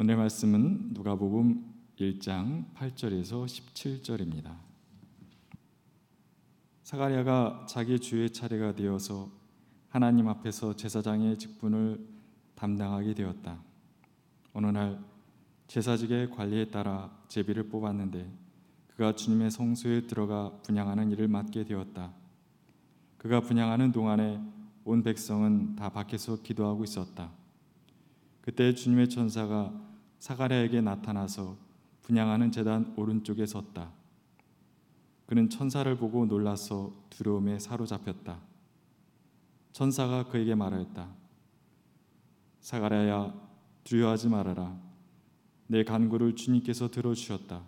오늘 말씀은 누가복음 1장 8절에서 17절입니다. 사가랴가 자기 주의 차례가 되어서 하나님 앞에서 제사장의 직분을 담당하게 되었다. 어느 날 제사직의 관리에 따라 제비를 뽑았는데 그가 주님의 성소에 들어가 분양하는 일을 맡게 되었다. 그가 분양하는 동안에 온 백성은 다 밖에서 기도하고 있었다. 그때 주님의 천사가 사가랴에게 나타나서 분양하는 제단 오른쪽에 섰다. 그는 천사를 보고 놀라서 두려움에 사로잡혔다. 천사가 그에게 말하였다. 사가랴야 두려워하지 말아라. 내 간구를 주님께서 들어주셨다.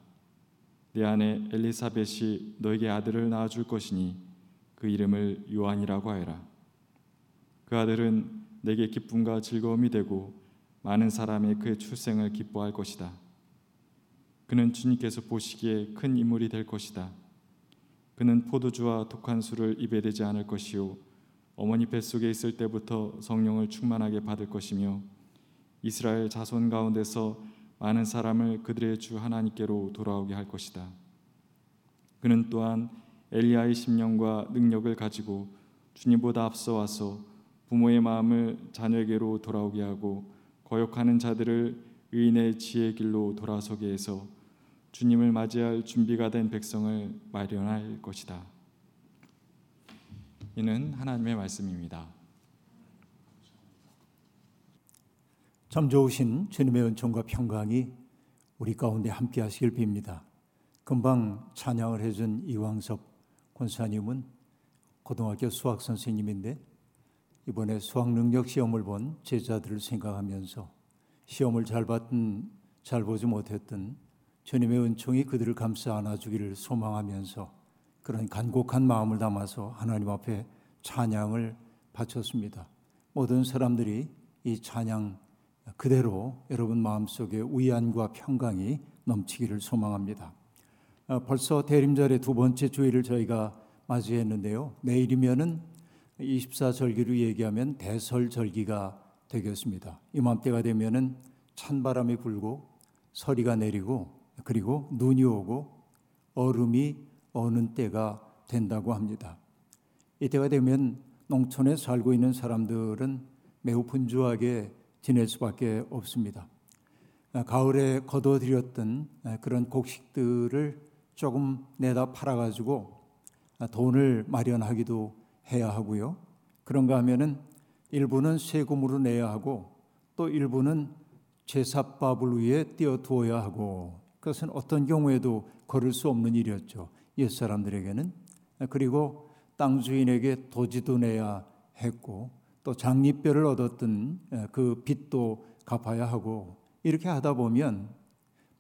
내 아내 엘리사벳이 너에게 아들을 낳아줄 것이니 그 이름을 요한이라고 하여라. 그 아들은 내게 기쁨과 즐거움이 되고 많은 사람이 그의 출생을 기뻐할 것이다. 그는 주님께서 보시기에 큰 인물이 될 것이다. 그는 포도주와 독한 술을 입에 대지 않을 것이요 어머니 뱃속에 있을 때부터 성령을 충만하게 받을 것이며 이스라엘 자손 가운데서 많은 사람을 그들의 주 하나님께로 돌아오게 할 것이다. 그는 또한 엘리야의 심령과 능력을 가지고 주님보다 앞서 와서 부모의 마음을 자녀에게로 돌아오게 하고 거역하는 자들을 의인의 지혜 길로 돌아서게 해서 주님을 맞이할 준비가 된 백성을 마련할 것이다. 이는 하나님의 말씀입니다. 참 좋으신 주님의 은총과 평강이 우리 가운데 함께 하시길 빕니다. 금방 찬양을 해준 이왕섭 권사님은 고등학교 수학 선생님인데 이번에 수학 능력 시험을 본 제자들을 생각하면서 시험을 잘 봤든 잘 보지 못했든 주님의 은총이 그들을 감싸 안아주기를 소망하면서 그런 간곡한 마음을 담아서 하나님 앞에 찬양을 바쳤습니다. 모든 사람들이 이 찬양 그대로 여러분 마음속에 위안과 평강이 넘치기를 소망합니다. 어, 벌써 대림절의 두 번째 주일을 저희가 맞이했는데요. 내일이면은 24절기로 얘기하면 대설절기가 되겠습니다. 이맘때가 되면은 찬바람이 불고 서리가 내리고 그리고 눈이 오고 얼음이 어는 때가 된다고 합니다. 이때가 되면 농촌에 살고 있는 사람들은 매우 분주하게 지낼 수밖에 없습니다. 가을에 거둬들였던 그런 곡식들을 조금 내다 팔아가지고 돈을 마련하기도 해야 하고요. 그런가 하면은 일부는 세금으로 내야 하고 또 일부는 제사밥을 위해 띄어두어야 하고 그것은 어떤 경우에도 걸을 수 없는 일이었죠. 옛 사람들에게는 그리고 땅 주인에게 도지도 내야 했고 또 장리벼를 얻었던 그 빚도 갚아야 하고 이렇게 하다 보면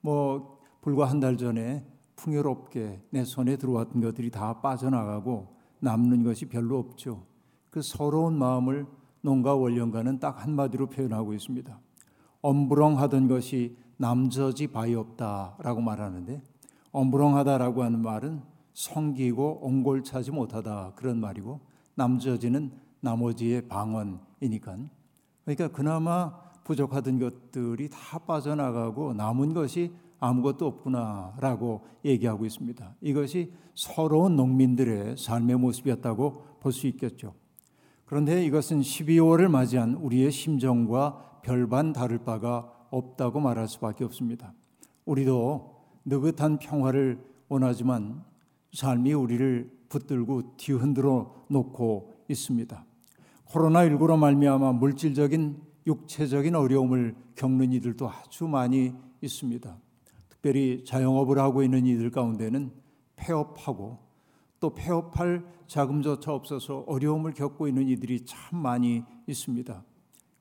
뭐 불과 한 달 전에 풍요롭게 내 손에 들어왔던 것들이 다 빠져나가고 남는 것이 별로 없죠. 그 서러운 마음을 농가 월령가는 딱 한마디로 표현하고 있습니다. 엄부렁하던 것이 남저지 바이 없다라고 말하는데 엄부렁하다라고 하는 말은 성기고 옹골차지 못하다 그런 말이고 남저지는 나머지의 방언이니까 그러니까 그나마 부족하던 것들이 다 빠져나가고 남은 것이 아무것도 없구나라고 얘기하고 있습니다. 이것이 서러운 농민들의 삶의 모습이었다고 볼 수 있겠죠. 그런데 이것은 12월을 맞이한 우리의 심정과 별반 다를 바가 없다고 말할 수밖에 없습니다. 우리도 느긋한 평화를 원하지만 삶이 우리를 붙들고 뒤흔들어 놓고 있습니다. 코로나19로 말미암아 물질적인 육체적인 어려움을 겪는 이들도 아주 많이 있습니다. 특별히 자영업을 하고 있는 이들 가운데는 폐업하고 또 폐업할 자금조차 없어서 어려움을 겪고 있는 이들이 참 많이 있습니다.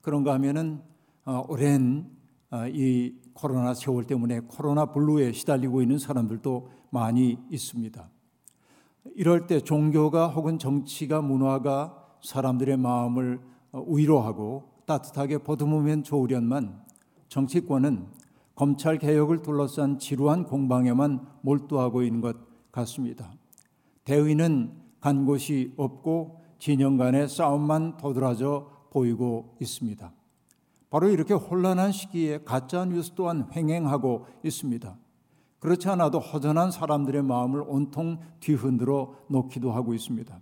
그런가 하면은 어, 오랜 어, 이 코로나 세월 때문에 코로나 블루에 시달리고 있는 사람들도 많이 있습니다. 이럴 때 종교가 혹은 정치가 문화가 사람들의 마음을 어, 위로하고 따뜻하게 보듬으면 좋으련만 정치권은 검찰 개혁을 둘러싼 지루한 공방에만 몰두하고 있는 것 같습니다. 대의는 간 곳이 없고 진영 간의 싸움만 도드라져 보이고 있습니다. 바로 이렇게 혼란한 시기에 가짜 뉴스 또한 횡행하고 있습니다. 그렇지 않아도 허전한 사람들의 마음을 온통 뒤흔들어 놓기도 하고 있습니다.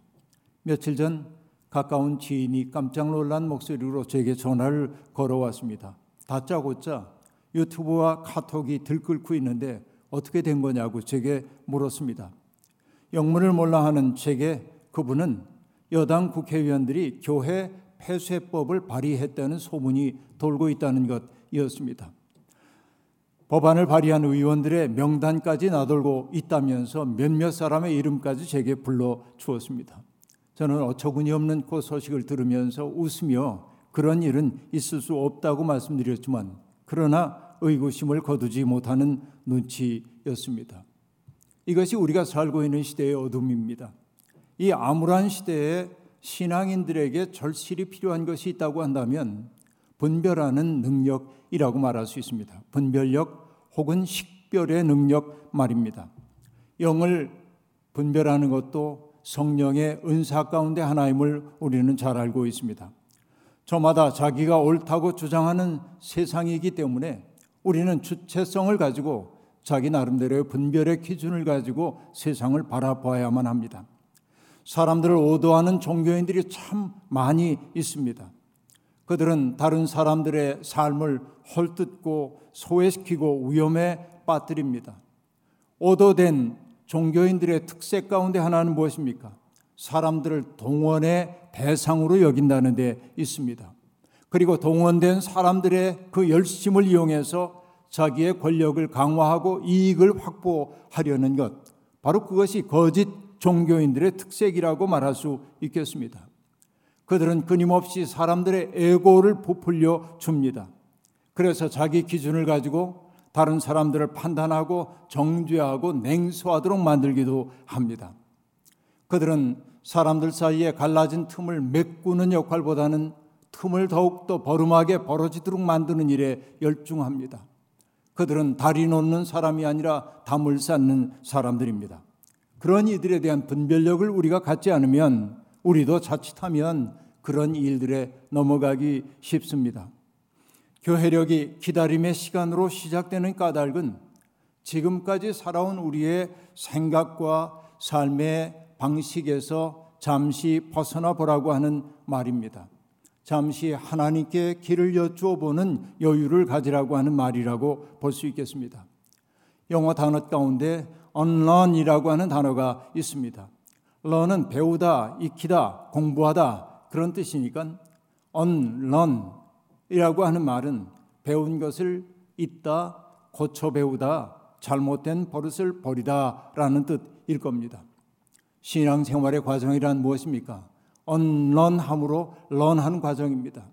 며칠 전 가까운 지인이 깜짝 놀란 목소리로 제게 전화를 걸어왔습니다. 다짜고짜 유튜브와 카톡이 들끓고 있는데 어떻게 된 거냐고 제게 물었습니다. 영문을 몰라 하는 제게 그분은 여당 국회의원들이 교회 폐쇄법을 발의했다는 소문이 돌고 있다는 것이었습니다. 법안을 발의한 의원들의 명단까지 나돌고 있다면서 몇몇 사람의 이름까지 제게 불러 주었습니다. 저는 어처구니 없는 그 소식을 들으면서 웃으며 그런 일은 있을 수 없다고 말씀드렸지만 그러나 의구심을 거두지 못하는 눈치였습니다. 이것이 우리가 살고 있는 시대의 어둠입니다. 이 암울한 시대에 신앙인들에게 절실히 필요한 것이 있다고 한다면 분별하는 능력이라고 말할 수 있습니다. 분별력 혹은 식별의 능력 말입니다. 영을 분별하는 것도 성령의 은사 가운데 하나임을 우리는 잘 알고 있습니다. 저마다 자기가 옳다고 주장하는 세상이기 때문에 우리는 주체성을 가지고 자기 나름대로의 분별의 기준을 가지고 세상을 바라봐야만 합니다. 사람들을 오도하는 종교인들이 참 많이 있습니다. 그들은 다른 사람들의 삶을 헐뜯고 소외시키고 위험에 빠뜨립니다. 오도된 종교인들의 특색 가운데 하나는 무엇입니까? 사람들을 동원의 대상으로 여긴다는 데 있습니다. 그리고 동원된 사람들의 그 열심을 이용해서 자기의 권력을 강화하고 이익을 확보하려는 것. 바로 그것이 거짓 종교인들의 특색이라고 말할 수 있겠습니다. 그들은 끊임없이 사람들의 에고를 부풀려 줍니다. 그래서 자기 기준을 가지고 다른 사람들을 판단하고 정죄하고 냉소하도록 만들기도 합니다. 그들은 사람들 사이에 갈라진 틈을 메꾸는 역할보다는 틈을 더욱더 버름하게 벌어지도록 만드는 일에 열중합니다. 그들은 다리 놓는 사람이 아니라 담을 쌓는 사람들입니다. 그런 이들에 대한 분별력을 우리가 갖지 않으면 우리도 자칫하면 그런 일들에 넘어가기 쉽습니다. 교회력이 기다림의 시간으로 시작되는 까닭은 지금까지 살아온 우리의 생각과 삶의 방식에서 잠시 벗어나 보라고 하는 말입니다. 잠시 하나님께 길을 여쭈어 보는 여유를 가지라고 하는 말이라고 볼 수 있겠습니다. 영어 단어 가운데 unlearn이라고 하는 단어가 있습니다. learn은 배우다, 익히다, 공부하다 그런 뜻이니까 unlearn이라고 하는 말은 배운 것을 잊다, 고쳐 배우다, 잘못된 버릇을 버리다라는 뜻일 겁니다. 신앙생활의 과정이란 무엇입니까? 언런함으로 런하는 과정입니다.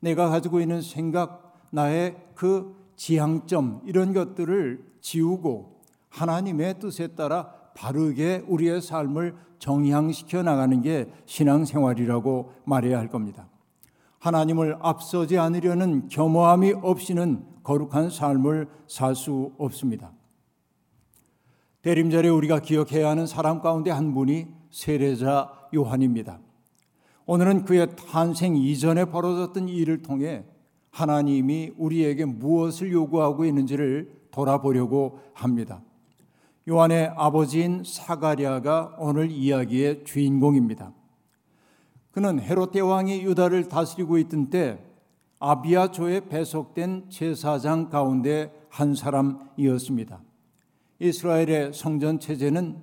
내가 가지고 있는 생각, 나의 그 지향점 이런 것들을 지우고 하나님의 뜻에 따라 바르게 우리의 삶을 정향시켜 나가는 게 신앙생활이라고 말해야 할 겁니다. 하나님을 앞서지 않으려는 겸허함이 없이는 거룩한 삶을 살 수 없습니다. 대림절에 우리가 기억해야 하는 사람 가운데 한 분이 세례자 요한입니다. 오늘은 그의 탄생 이전에 벌어졌던 일을 통해 하나님이 우리에게 무엇을 요구하고 있는지를 돌아보려고 합니다. 요한의 아버지인 사가랴가 오늘 이야기의 주인공입니다. 그는 헤롯 대 왕이 유다를 다스리고 있던 때 아비아조에 배속된 제사장 가운데 한 사람이었습니다. 이스라엘의 성전 체제는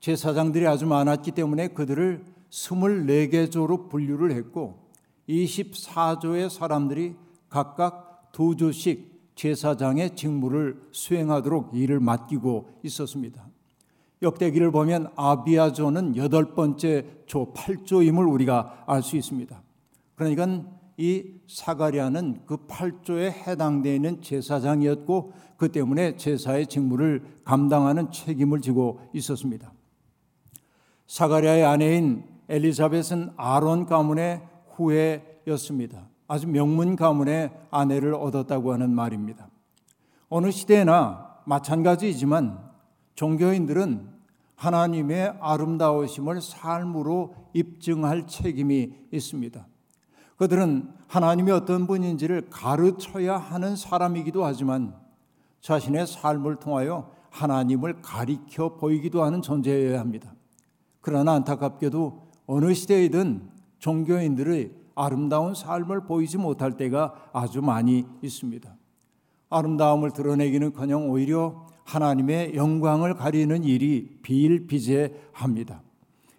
제사장들이 아주 많았기 때문에 그들을 24개 조로 분류를 했고 24조의 사람들이 각각 두 조씩 제사장의 직무를 수행하도록 일을 맡기고 있었습니다. 역대기를 보면 아비아조는 여덟 번째 조 8조임을 우리가 알 수 있습니다. 그러니까 이 사가랴는 그 8조에 해당되는 제사장이었고 그 때문에 제사의 직무를 감당하는 책임을 지고 있었습니다. 사가랴의 아내인 엘리자벳은 아론 가문의 후예였습니다. 아주 명문 가문의 아내를 얻었다고 하는 말입니다. 어느 시대나 마찬가지이지만 종교인들은 하나님의 아름다우심을 삶으로 입증할 책임이 있습니다. 그들은 하나님이 어떤 분인지를 가르쳐야 하는 사람이기도 하지만 자신의 삶을 통하여 하나님을 가리켜 보이기도 하는 존재여야 합니다. 그러나 안타깝게도 어느 시대이든 종교인들의 아름다운 삶을 보이지 못할 때가 아주 많이 있습니다. 아름다움을 드러내기는커녕 오히려 하나님의 영광을 가리는 일이 비일비재합니다.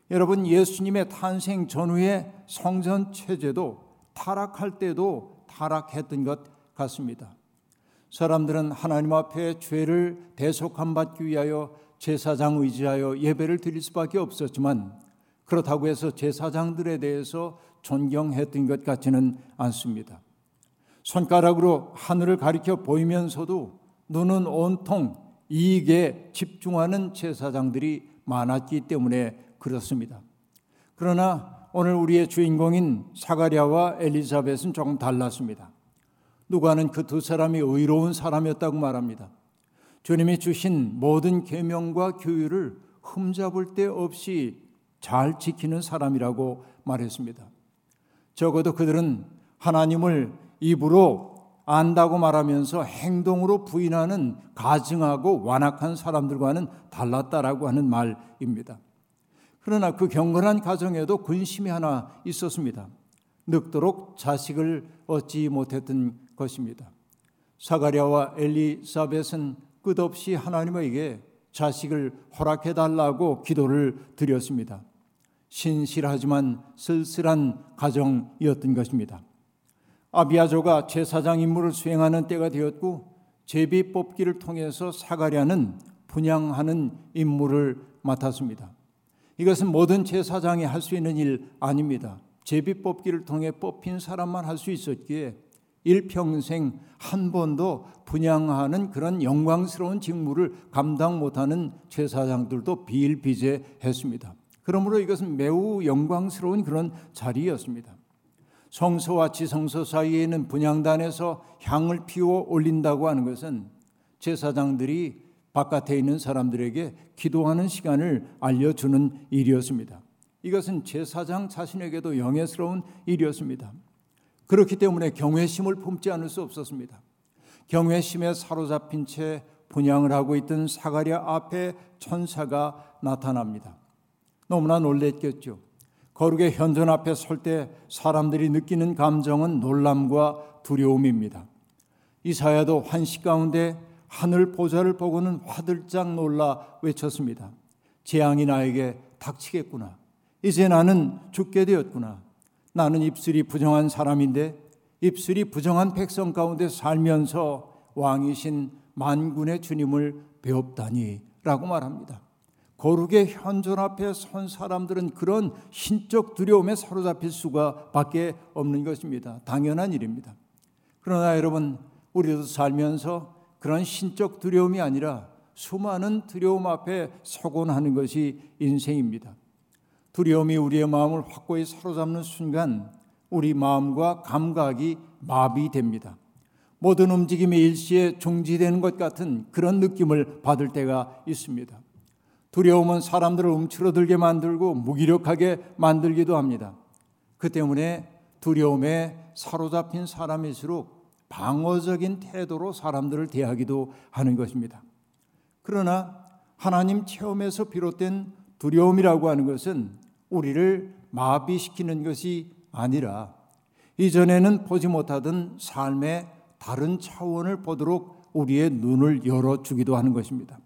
여러분 예수님의 탄생 전후의 성전 체제도 타락할 때도 타락했던 것 같습니다. 사람들은 하나님 앞에 죄를 대속함 받기 위하여 제사장 의지하여 예배를 드릴 수밖에 없었지만 그렇다고 해서 제사장들에 대해서 존경했던 것 같지는 않습니다. 손가락으로 하늘을 가리켜 보이면서도 눈은 온통 이익에 집중하는 제사장들이 많았기 때문에 그렇습니다. 그러나 오늘 우리의 주인공인 사가랴와 엘리자벳은 조금 달랐습니다. 누가는 그 두 사람이 의로운 사람이었다고 말합니다. 주님이 주신 모든 계명과 규율을 흠잡을 데 없이 잘 지키는 사람이라고 말했습니다. 적어도 그들은 하나님을 입으로 안다고 말하면서 행동으로 부인하는 가증하고 완악한 사람들과는 달랐다라고 하는 말입니다. 그러나 그 경건한 가정에도 근심이 하나 있었습니다. 늙도록 자식을 얻지 못했던 것입니다. 사가랴와 엘리사벳은 끝없이 하나님에게 자식을 허락해 달라고 기도를 드렸습니다. 신실하지만 쓸쓸한 가정이었던 것입니다. 아비아조가 제사장 임무를 수행하는 때가 되었고 제비 뽑기를 통해서 사가랴는 분양하는 임무를 맡았습니다. 이것은 모든 제사장이 할 수 있는 일 아닙니다. 제비 뽑기를 통해 뽑힌 사람만 할 수 있었기에 일평생 한 번도 분양하는 그런 영광스러운 직무를 감당 못하는 제사장들도 비일비재했습니다. 그러므로 이것은 매우 영광스러운 그런 자리였습니다. 성소와 지성소 사이에는 분양단에서 향을 피워 올린다고 하는 것은 제사장들이 바깥에 있는 사람들에게 기도하는 시간을 알려주는 일이었습니다. 이것은 제사장 자신에게도 영예스러운 일이었습니다. 그렇기 때문에 경외심을 품지 않을 수 없었습니다. 경외심에 사로잡힌 채 분양을 하고 있던 사가랴 앞에 천사가 나타납니다. 너무나 놀랬겠죠. 거룩의 현존 앞에 설 때 사람들이 느끼는 감정은 놀람과 두려움입니다. 이사야도 환시 가운데 하늘 보좌를 보고는 화들짝 놀라 외쳤습니다. 재앙이 나에게 닥치겠구나. 이제 나는 죽게 되었구나. 나는 입술이 부정한 사람인데 입술이 부정한 백성 가운데 살면서 왕이신 만군의 주님을 배웠다니 라고 말합니다. 거룩의 현존 앞에 선 사람들은 그런 신적 두려움에 사로잡힐 수가 밖에 없는 것입니다. 당연한 일입니다. 그러나 여러분, 우리도 살면서 그런 신적 두려움이 아니라 수많은 두려움 앞에 서곤 하는 것이 인생입니다. 두려움이 우리의 마음을 확고히 사로잡는 순간 우리 마음과 감각이 마비됩니다. 모든 움직임이 일시에 중지되는 것 같은 그런 느낌을 받을 때가 있습니다. 두려움은 사람들을 움츠러들게 만들고 무기력하게 만들기도 합니다. 그 때문에 두려움에 사로잡힌 사람일수록 방어적인 태도로 사람들을 대하기도 하는 것입니다. 그러나 하나님 체험에서 비롯된 두려움이라고 하는 것은 우리를 마비시키는 것이 아니라 이전에는 보지 못하던 삶의 다른 차원을 보도록 우리의 눈을 열어주기도 하는 것입니다.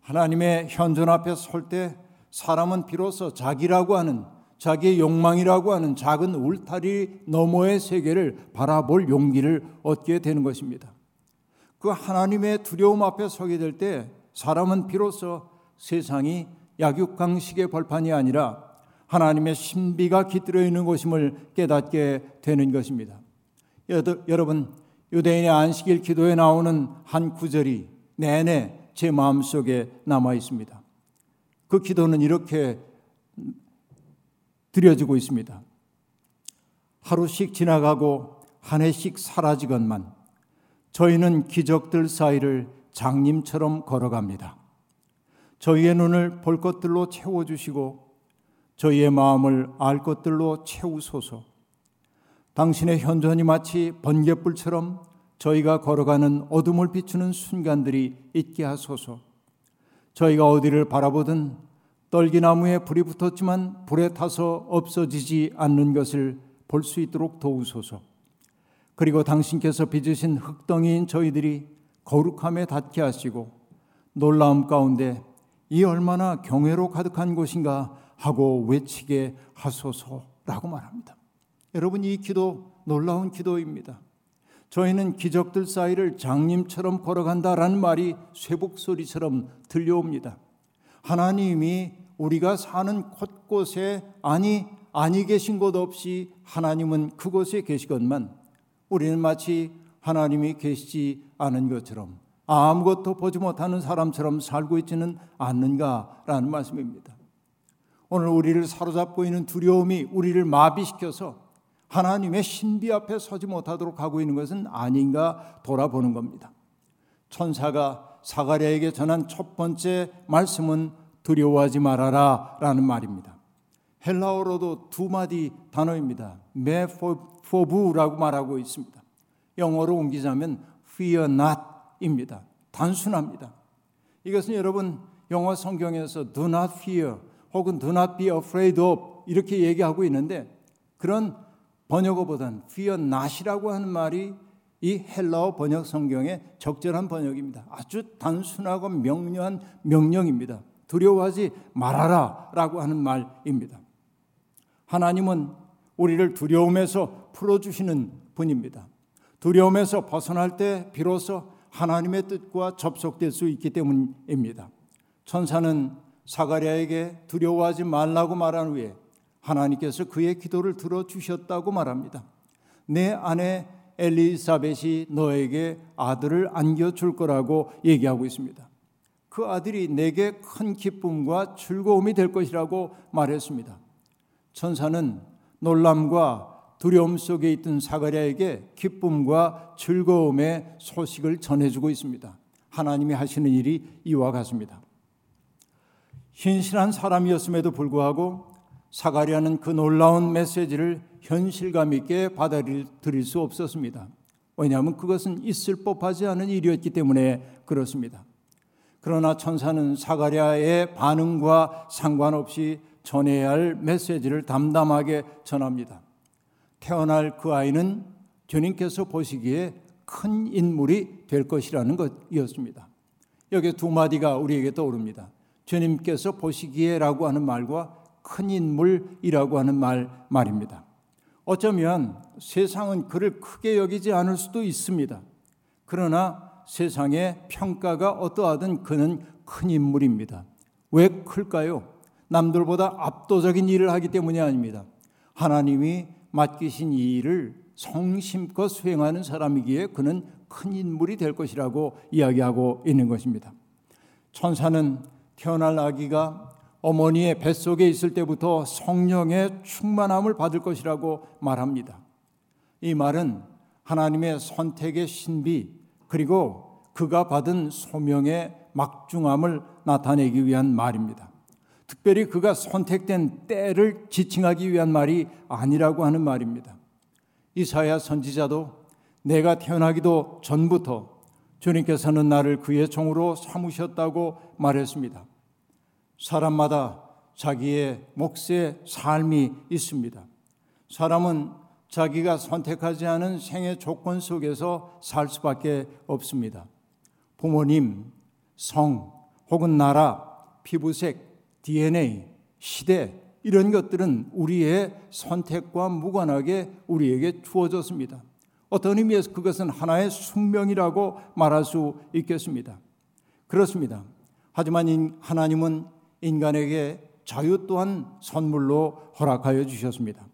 하나님의 현존 앞에 설 때 사람은 비로소 자기라고 하는 자기의 욕망이라고 하는 작은 울타리 너머의 세계를 바라볼 용기를 얻게 되는 것입니다. 그 하나님의 두려움 앞에 서게 될 때 사람은 비로소 세상이 약육강식의 벌판이 아니라 하나님의 신비가 깃들어 있는 것임을 깨닫게 되는 것입니다. 여러분, 유대인의 안식일 기도에 나오는 한 구절이 내내 제 마음속에 남아 있습니다. 그 기도는 이렇게 드려지고 있습니다. 하루씩 지나가고 한 해씩 사라지건만 저희는 기적들 사이를 장님처럼 걸어갑니다. 저희의 눈을 볼 것들로 채워주시고 저희의 마음을 알 것들로 채우소서. 당신의 현존이 마치 번개불처럼 저희가 걸어가는 어둠을 비추는 순간들이 있게 하소서. 저희가 어디를 바라보든 떨기나무에 불이 붙었지만 불에 타서 없어지지 않는 것을 볼 수 있도록 도우소서. 그리고 당신께서 빚으신 흙덩이인 저희들이 거룩함에 닿게 하시고 놀라움 가운데 이 얼마나 경외로 가득한 곳인가 하고 외치게 하소서라고 말합니다. 여러분 이 기도 놀라운 기도입니다. 저희는 기적들 사이를 장님처럼 걸어간다라는 말이 쇠복 소리처럼 들려옵니다. 하나님이 우리가 사는 곳곳에 아니 아니 계신 곳 없이 하나님은 그곳에 계시건만 우리는 마치 하나님이 계시지 않은 것처럼 아무것도 보지 못하는 사람처럼 살고 있지는 않는가라는 말씀입니다. 오늘 우리를 사로잡고 있는 두려움이 우리를 마비시켜서 하나님의 신비 앞에 서지 못하도록 하고 있는 것은 아닌가 돌아보는 겁니다. 천사가 사가랴에게 전한 첫 번째 말씀은 두려워하지 말아라 라는 말입니다. 헬라어로도 두 마디 단어입니다. 메포부라고 말하고 있습니다. 영어로 옮기자면 fear not입니다. 단순합니다. 이것은 여러분 영어 성경에서 do not fear 혹은 do not be afraid of 이렇게 얘기하고 있는데 그런 번역어보다는 fear not이라고 하는 말이 이 헬라어 번역 성경의 적절한 번역입니다. 아주 단순하고 명료한 명령입니다. 두려워하지 말아라 라고 하는 말입니다. 하나님은 우리를 두려움에서 풀어주시는 분입니다. 두려움에서 벗어날 때 비로소 하나님의 뜻과 접속될 수 있기 때문입니다. 천사는 사가랴에게 두려워하지 말라고 말한 후에 하나님께서 그의 기도를 들어 주셨다고 말합니다. 내 아내 엘리사벳이 너에게 아들을 안겨 줄 거라고 얘기하고 있습니다. 그 아들이 내게 큰 기쁨과 즐거움이 될 것이라고 말했습니다. 천사는 놀람과 두려움 속에 있던 사가랴에게 기쁨과 즐거움의 소식을 전해주고 있습니다. 하나님이 하시는 일이 이와 같습니다. 신실한 사람이었음에도 불구하고 사가랴는 그 놀라운 메시지를 현실감 있게 받아들일 수 없었습니다. 왜냐하면 그것은 있을 법하지 않은 일이었기 때문에 그렇습니다. 그러나 천사는 사가랴의 반응과 상관없이 전해야 할 메시지를 담담하게 전합니다. 태어날 그 아이는 주님께서 보시기에 큰 인물이 될 것이라는 것이었습니다. 여기 두 마디가 우리에게 떠오릅니다. 주님께서 보시기에라고 하는 말과 큰 인물이라고 하는 말 말입니다. 어쩌면 세상은 그를 크게 여기지 않을 수도 있습니다. 그러나 세상의 평가가 어떠하든 그는 큰 인물입니다. 왜 클까요? 남들보다 압도적인 일을 하기 때문이 아닙니다. 하나님이 맡기신 이 일을 성심껏 수행하는 사람이기에 그는 큰 인물이 될 것이라고 이야기하고 있는 것입니다. 천사는 태어날 아기가 어머니의 뱃속에 있을 때부터 성령의 충만함을 받을 것이라고 말합니다. 이 말은 하나님의 선택의 신비 그리고 그가 받은 소명의 막중함을 나타내기 위한 말입니다. 특별히 그가 선택된 때를 지칭하기 위한 말이 아니라고 하는 말입니다. 이사야 선지자도 내가 태어나기도 전부터 주님께서는 나를 그의 종으로 삼으셨다고 말했습니다. 사람마다 자기의 몫의 삶이 있습니다. 사람은 자기가 선택하지 않은 생의 조건 속에서 살 수밖에 없습니다. 부모님, 성, 혹은 나라, 피부색, DNA, 시대 이런 것들은 우리의 선택과 무관하게 우리에게 주어졌습니다. 어떤 의미에서 그것은 하나의 숙명이라고 말할 수 있겠습니다. 그렇습니다. 하지만 하나님은 인간에게 자유 또한 선물로 허락하여 주셨습니다.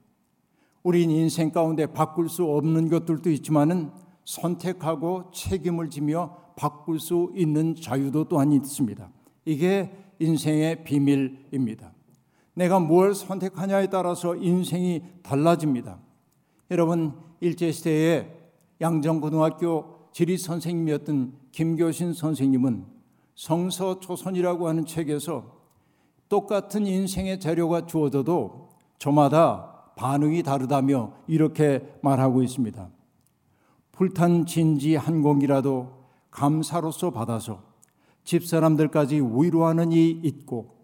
우린 인생 가운데 바꿀 수 없는 것들도 있지만은 선택하고 책임을 지며 바꿀 수 있는 자유도 또한 있습니다. 이게 인생의 비밀입니다. 내가 뭘 선택하냐에 따라서 인생이 달라집니다. 여러분 일제 시대에 양정고등학교 지리 선생님이었던 김교신 선생님은 성서 초선이라고 하는 책에서 똑같은 인생의 재료가 주어져도 저마다 반응이 다르다며 이렇게 말하고 있습니다. 불탄 진지 한 공기라도 감사로서 받아서 집사람들까지 위로하는 이 있고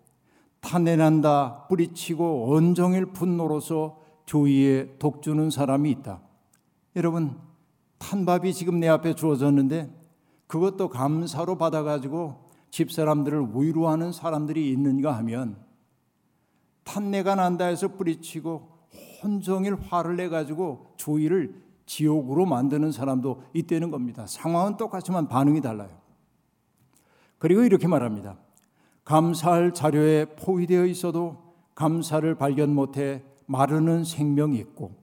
탄내난다 뿌리치고 온종일 분노로서 조이에 독주는 사람이 있다. 여러분 탄밥이 지금 내 앞에 주어졌는데 그것도 감사로 받아가지고 집사람들을 위로하는 사람들이 있는가 하면 탄내가 난다 해서 뿌리치고 혼종일 화를 내 가지고 조이를 지옥으로 만드는 사람도 있다는 겁니다. 상황은 똑같지만 반응이 달라요. 그리고 이렇게 말합니다. 감사할 자료에 포위되어 있어도 감사를 발견 못해 마르는 생명이 있고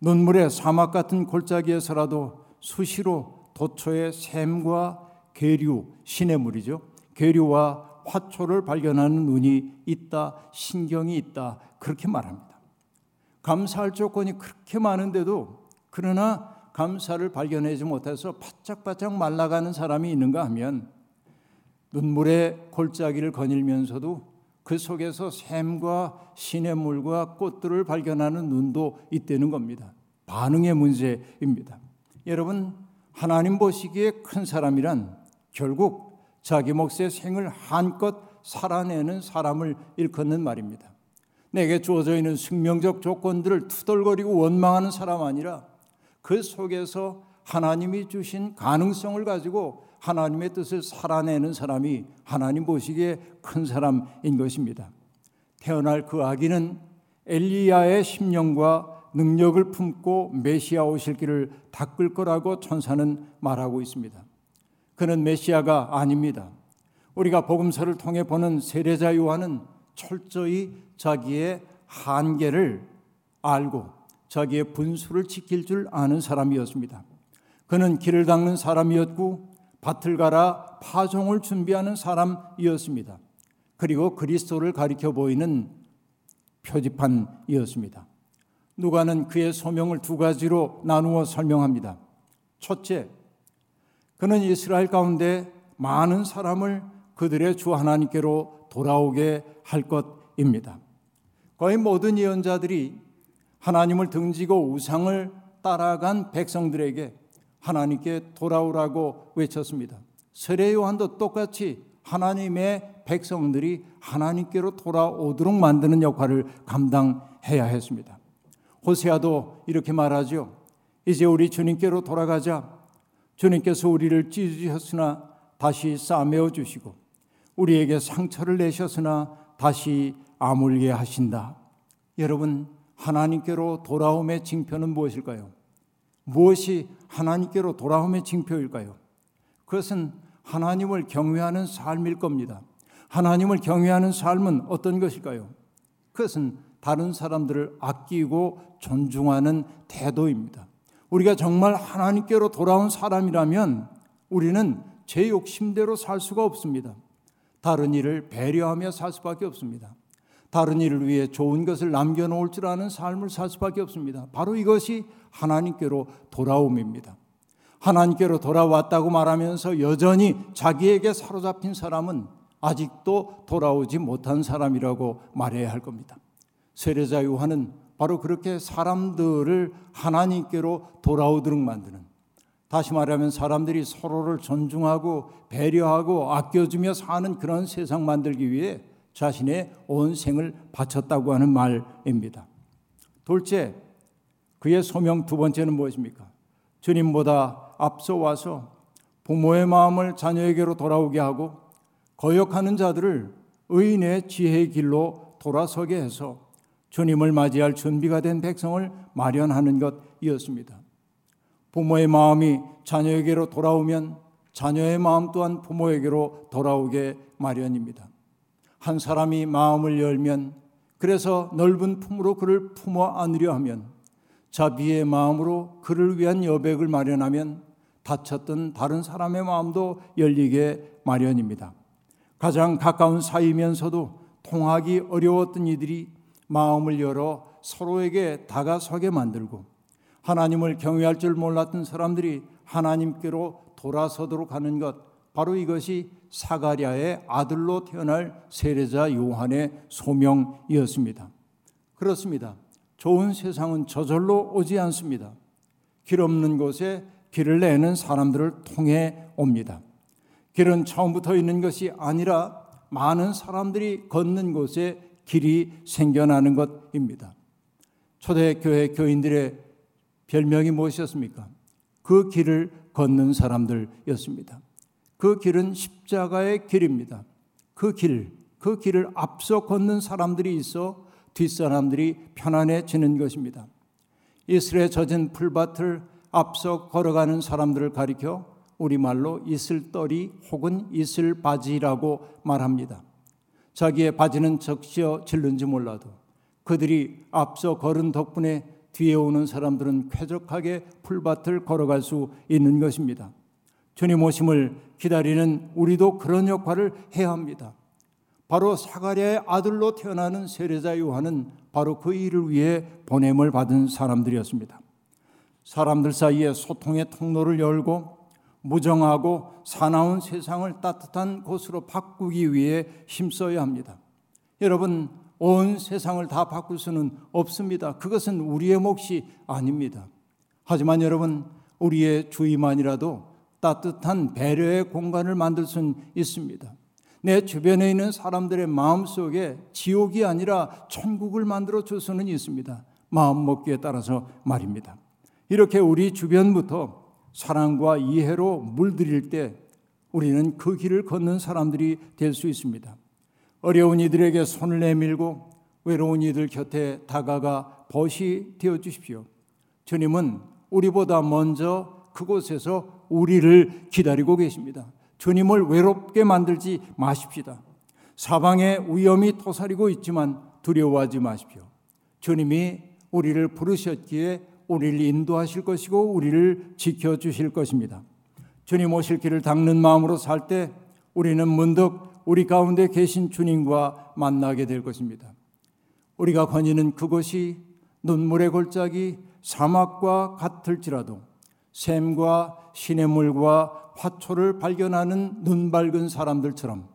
눈물의 사막 같은 골짜기에서라도 수시로 도초의 샘과 계류, 시냇물이죠. 계류와 화초를 발견하는 눈이 있다, 신경이 있다, 그렇게 말합니다. 감사할 조건이 그렇게 많은데도 그러나 감사를 발견하지 못해서 바짝바짝 말라가는 사람이 있는가 하면 눈물의 골짜기를 거닐면서도 그 속에서 샘과 시냇물과 꽃들을 발견하는 눈도 있다는 겁니다. 반응의 문제입니다. 여러분, 하나님 보시기에 큰 사람이란 결국 자기 몫의 생을 한껏 살아내는 사람을 일컫는 말입니다. 내게 주어져 있는 숙명적 조건들을 투덜거리고 원망하는 사람 아니라 그 속에서 하나님이 주신 가능성을 가지고 하나님의 뜻을 살아내는 사람이 하나님 보시기에 큰 사람인 것입니다. 태어날 그 아기는 엘리야의 심령과 능력을 품고 메시아 오실 길을 닦을 거라고 천사는 말하고 있습니다. 그는 메시아가 아닙니다. 우리가 복음서를 통해 보는 세례자 요한은 철저히 자기의 한계를 알고 자기의 분수를 지킬 줄 아는 사람이었습니다. 그는 길을 닦는 사람이었고 밭을 갈아 파종을 준비하는 사람이었습니다. 그리고 그리스도를 가리켜 보이는 표지판이었습니다. 누가는 그의 소명을 두 가지로 나누어 설명합니다. 첫째, 그는 이스라엘 가운데 많은 사람을 그들의 주 하나님께로 돌아오게 할 것입니다. 거의 모든 예언자들이 하나님을 등지고 우상을 따라간 백성들에게 하나님께 돌아오라고 외쳤습니다. 세례 요한도 똑같이 하나님의 백성들이 하나님께로 돌아오도록 만드는 역할을 감당해야 했습니다. 호세아도 이렇게 말하죠. 이제 우리 주님께로 돌아가자. 주님께서 우리를 찢으셨으나 다시 싸매어 주시고 우리에게 상처를 내셨으나 다시 아물게 하신다. 여러분 하나님께로 돌아옴의 징표는 무엇일까요? 무엇이 하나님께로 돌아옴의 징표일까요? 그것은 하나님을 경외하는 삶일 겁니다. 하나님을 경외하는 삶은 어떤 것일까요? 그것은 다른 사람들을 아끼고 존중하는 태도입니다. 우리가 정말 하나님께로 돌아온 사람이라면 우리는 제 욕심대로 살 수가 없습니다. 다른 일을 배려하며 살 수밖에 없습니다. 다른 일을 위해 좋은 것을 남겨놓을 줄 아는 삶을 살 수밖에 없습니다. 바로 이것이 하나님께로 돌아옴입니다. 하나님께로 돌아왔다고 말하면서 여전히 자기에게 사로잡힌 사람은 아직도 돌아오지 못한 사람이라고 말해야 할 겁니다. 세례자 요한은 바로 그렇게 사람들을 하나님께로 돌아오도록 만드는 다시 말하면 사람들이 서로를 존중하고 배려하고 아껴주며 사는 그런 세상 만들기 위해 자신의 온 생을 바쳤다고 하는 말입니다. 둘째, 그의 소명 두 번째는 무엇입니까? 주님보다 앞서 와서 부모의 마음을 자녀에게로 돌아오게 하고 거역하는 자들을 의인의 지혜의 길로 돌아서게 해서 주님을 맞이할 준비가 된 백성을 마련하는 것이었습니다. 부모의 마음이 자녀에게로 돌아오면 자녀의 마음 또한 부모에게로 돌아오게 마련입니다. 한 사람이 마음을 열면 그래서 넓은 품으로 그를 품어 안으려 하면 자비의 마음으로 그를 위한 여백을 마련하면 다쳤던 다른 사람의 마음도 열리게 마련입니다. 가장 가까운 사이면서도 통하기 어려웠던 이들이 마음을 열어 서로에게 다가서게 만들고 하나님을 경외할 줄 몰랐던 사람들이 하나님께로 돌아서도록 하는 것 바로 이것이 사가랴의 아들로 태어날 세례자 요한의 소명이었습니다. 그렇습니다. 좋은 세상은 저절로 오지 않습니다. 길 없는 곳에 길을 내는 사람들을 통해 옵니다. 길은 처음부터 있는 것이 아니라 많은 사람들이 걷는 곳에 길이 생겨나는 것입니다. 초대교회 교인들의 별명이 무엇이었습니까? 그 길을 걷는 사람들이었습니다. 그 길은 십자가의 길입니다. 그 길, 그 길을 앞서 걷는 사람들이 있어 뒷사람들이 편안해지는 것입니다. 이슬에 젖은 풀밭을 앞서 걸어가는 사람들을 가리켜 우리말로 이슬떨이 혹은 이슬바지라고 말합니다. 자기의 바지는 적시어 질른지 몰라도 그들이 앞서 걸은 덕분에 뒤에 오는 사람들은 쾌적하게 풀밭을 걸어갈 수 있는 것입니다. 주님 오심을 기다리는 우리도 그런 역할을 해야 합니다. 바로 사가랴의 아들로 태어나는 세례자 요한은 바로 그 일을 위해 보냄을 받은 사람들이었습니다. 사람들 사이에 소통의 통로를 열고 무정하고 사나운 세상을 따뜻한 곳으로 바꾸기 위해 힘써야 합니다. 여러분, 온 세상을 다 바꿀 수는 없습니다. 그것은 우리의 몫이 아닙니다. 하지만 여러분, 우리의 주의만이라도 따뜻한 배려의 공간을 만들 수는 있습니다. 내 주변에 있는 사람들의 마음 속에 지옥이 아니라 천국을 만들어 줄 수는 있습니다. 마음 먹기에 따라서 말입니다. 이렇게 우리 주변부터 사랑과 이해로 물들일 때 우리는 그 길을 걷는 사람들이 될 수 있습니다. 어려운 이들에게 손을 내밀고 외로운 이들 곁에 다가가 벗이 되어 주십시오. 주님은 우리보다 먼저 그곳에서 우리를 기다리고 계십니다. 주님을 외롭게 만들지 마십시다. 사방에 위험이 토사리고 있지만 두려워하지 마십시오. 주님이 우리를 부르셨기에 우리를 인도하실 것이고 우리를 지켜 주실 것입니다. 주님 오실 길을 닦는 마음으로 살 때 우리는 문득 우리 가운데 계신 주님과 만나게 될 것입니다. 우리가 거니는 그것이 눈물의 골짜기 사막과 같을지라도 샘과 시냇물과 화초를 발견하는 눈 밝은 사람들처럼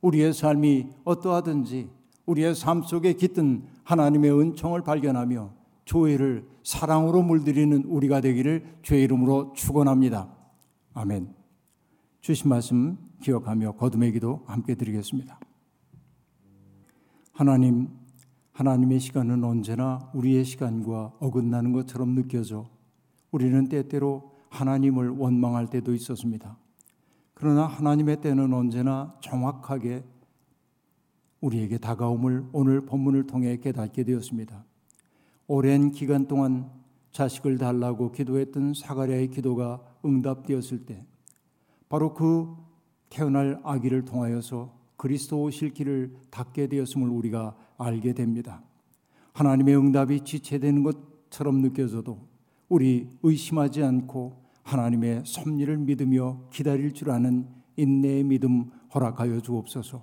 우리의 삶이 어떠하든지 우리의 삶 속에 깃든 하나님의 은총을 발견하며 조회를 사랑으로 물들이는 우리가 되기를 주의 이름으로 축원합니다. 아멘. 주신 말씀 기억하며 거듭의 기도 함께 드리겠습니다. 하나님, 하나님의 시간은 언제나 우리의 시간과 어긋나는 것처럼 느껴져 우리는 때때로 하나님을 원망할 때도 있었습니다. 그러나 하나님의 때는 언제나 정확하게 우리에게 다가옴을 오늘 본문을 통해 깨닫게 되었습니다. 오랜 기간 동안 자식을 달라고 기도했던 사가랴의 기도가 응답되었을 때 바로 그 태어날 아기를 통하여서 그리스도 오실 길을 닫게 되었음을 우리가 알게 됩니다. 하나님의 응답이 지체되는 것처럼 느껴져도 우리 의심하지 않고 하나님의 섭리를 믿으며 기다릴 줄 아는 인내의 믿음 허락하여 주옵소서.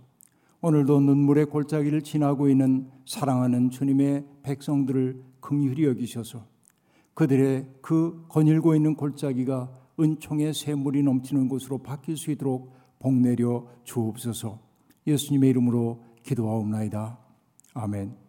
오늘도 눈물의 골짜기를 지나고 있는 사랑하는 주님의 백성들을 긍휼히 여기셔서 그들의 그 거닐고 있는 골짜기가 은총의 샘물이 넘치는 곳으로 바뀔 수 있도록 복 내려 주옵소서. 예수님의 이름으로 기도하옵나이다. 아멘.